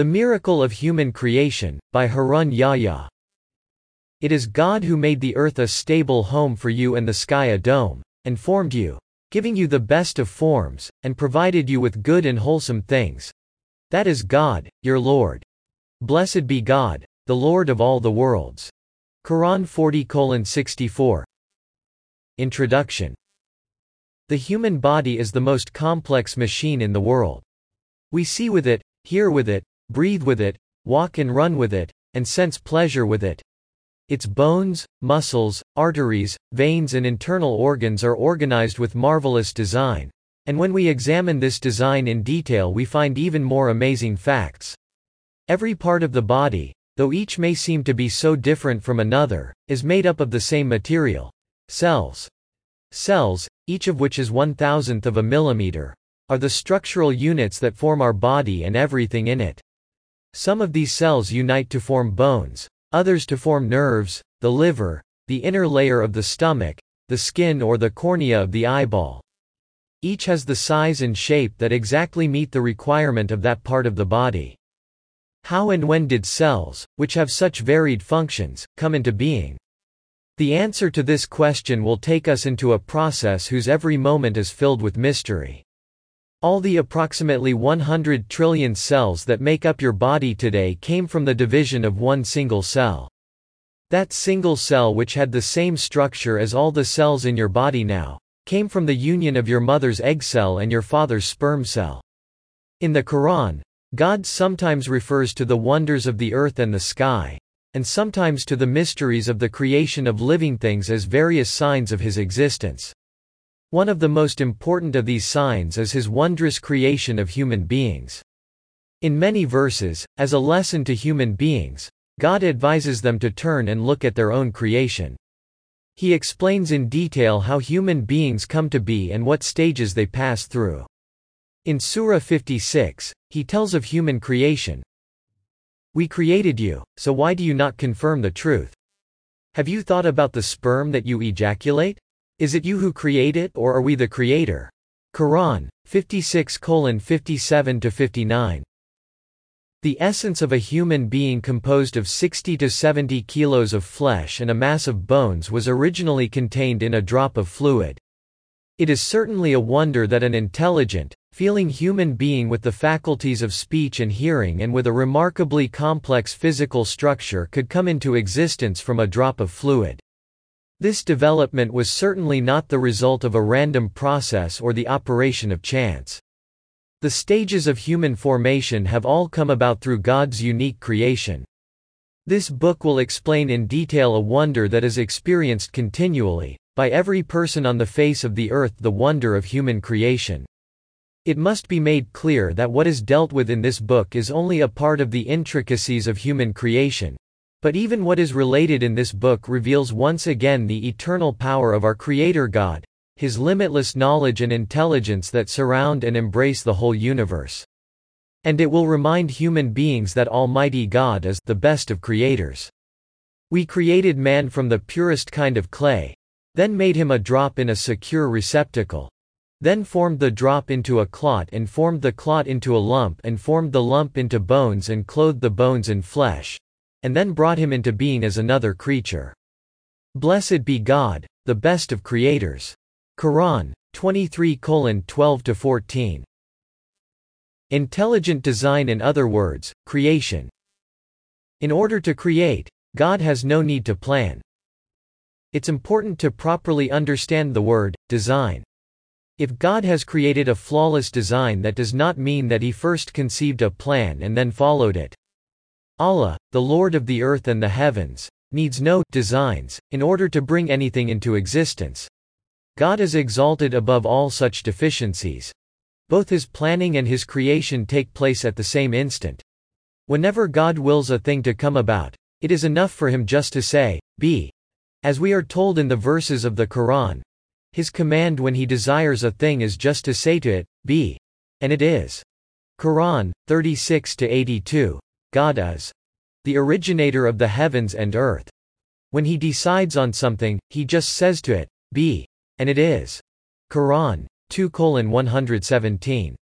The Miracle of Human Creation, by Harun Yahya. It is God who made the earth a stable home for you and the sky a dome, and formed you, giving you the best of forms, and provided you with good and wholesome things. That is God, your Lord. Blessed be God, the Lord of all the worlds. Quran 40 64. Introduction The human body is the most complex machine in the world. We see with it, hear with it, breathe with it, walk and run with it, and sense pleasure with it. Its bones, muscles, arteries, veins and internal organs are organized with marvelous design. And when we examine this design in detail we find even more amazing facts. Every part of the body, though each may seem to be so different from another, is made up of the same material. Cells. Cells, each of which is one thousandth of a millimeter, are the structural units that form our body and everything in it. Some of these cells unite to form bones, others to form nerves, the liver, the inner layer of the stomach, the skin or the cornea of the eyeball. Each has the size and shape that exactly meet the requirement of that part of the body. How and when did cells, which have such varied functions, come into being? The answer to this question will take us into a process whose every moment is filled with mystery. All the approximately 100 trillion cells that make up your body today came from the division of one single cell. That single cell which had the same structure as all the cells in your body now, came from the union of your mother's egg cell and your father's sperm cell. In the Quran, God sometimes refers to the wonders of the earth and the sky, and sometimes to the mysteries of the creation of living things as various signs of his existence. One of the most important of these signs is his wondrous creation of human beings. In many verses, as a lesson to human beings, God advises them to turn and look at their own creation. He explains in detail how human beings come to be and what stages they pass through. In Surah 56, he tells of human creation. We created you, so why do you not confirm the truth? Have you thought about the sperm that you ejaculate? Is it you who create it or are we the creator? Quran 56 57 59. The essence of a human being composed of 60 to 70 kilos of flesh and a mass of bones was originally contained in a drop of fluid. It is certainly a wonder that an intelligent, feeling human being with the faculties of speech and hearing and with a remarkably complex physical structure could come into existence from a drop of fluid. This development was certainly not the result of a random process or the operation of chance. The stages of human formation have all come about through God's unique creation. This book will explain in detail a wonder that is experienced continually, by every person on the face of the earth the wonder of human creation. It must be made clear that what is dealt with in this book is only a part of the intricacies of human creation, but even what is related in this book reveals once again the eternal power of our Creator God, His limitless knowledge and intelligence that surround and embrace the whole universe. And it will remind human beings that Almighty God is the best of creators. We created man from the purest kind of clay, then made him a drop in a secure receptacle, then formed the drop into a clot and formed the clot into a lump and formed the lump into bones and clothed the bones in flesh and then brought him into being as another creature. Blessed be God, the best of creators. Quran 23 12 14. Intelligent design in other words, creation. In order to create, God has no need to plan. It's important to properly understand the word, design. If God has created a flawless design that does not mean that he first conceived a plan and then followed it. Allah, the Lord of the earth and the heavens, needs no designs in order to bring anything into existence. God is exalted above all such deficiencies. Both his planning and his creation take place at the same instant. Whenever God wills a thing to come about, it is enough for him just to say, Be. As we are told in the verses of the Quran, his command when he desires a thing is just to say to it, Be. And it is. Quran 36 82. God is the originator of the heavens and earth. When he decides on something, he just says to it, be. And it is. Quran 2 117.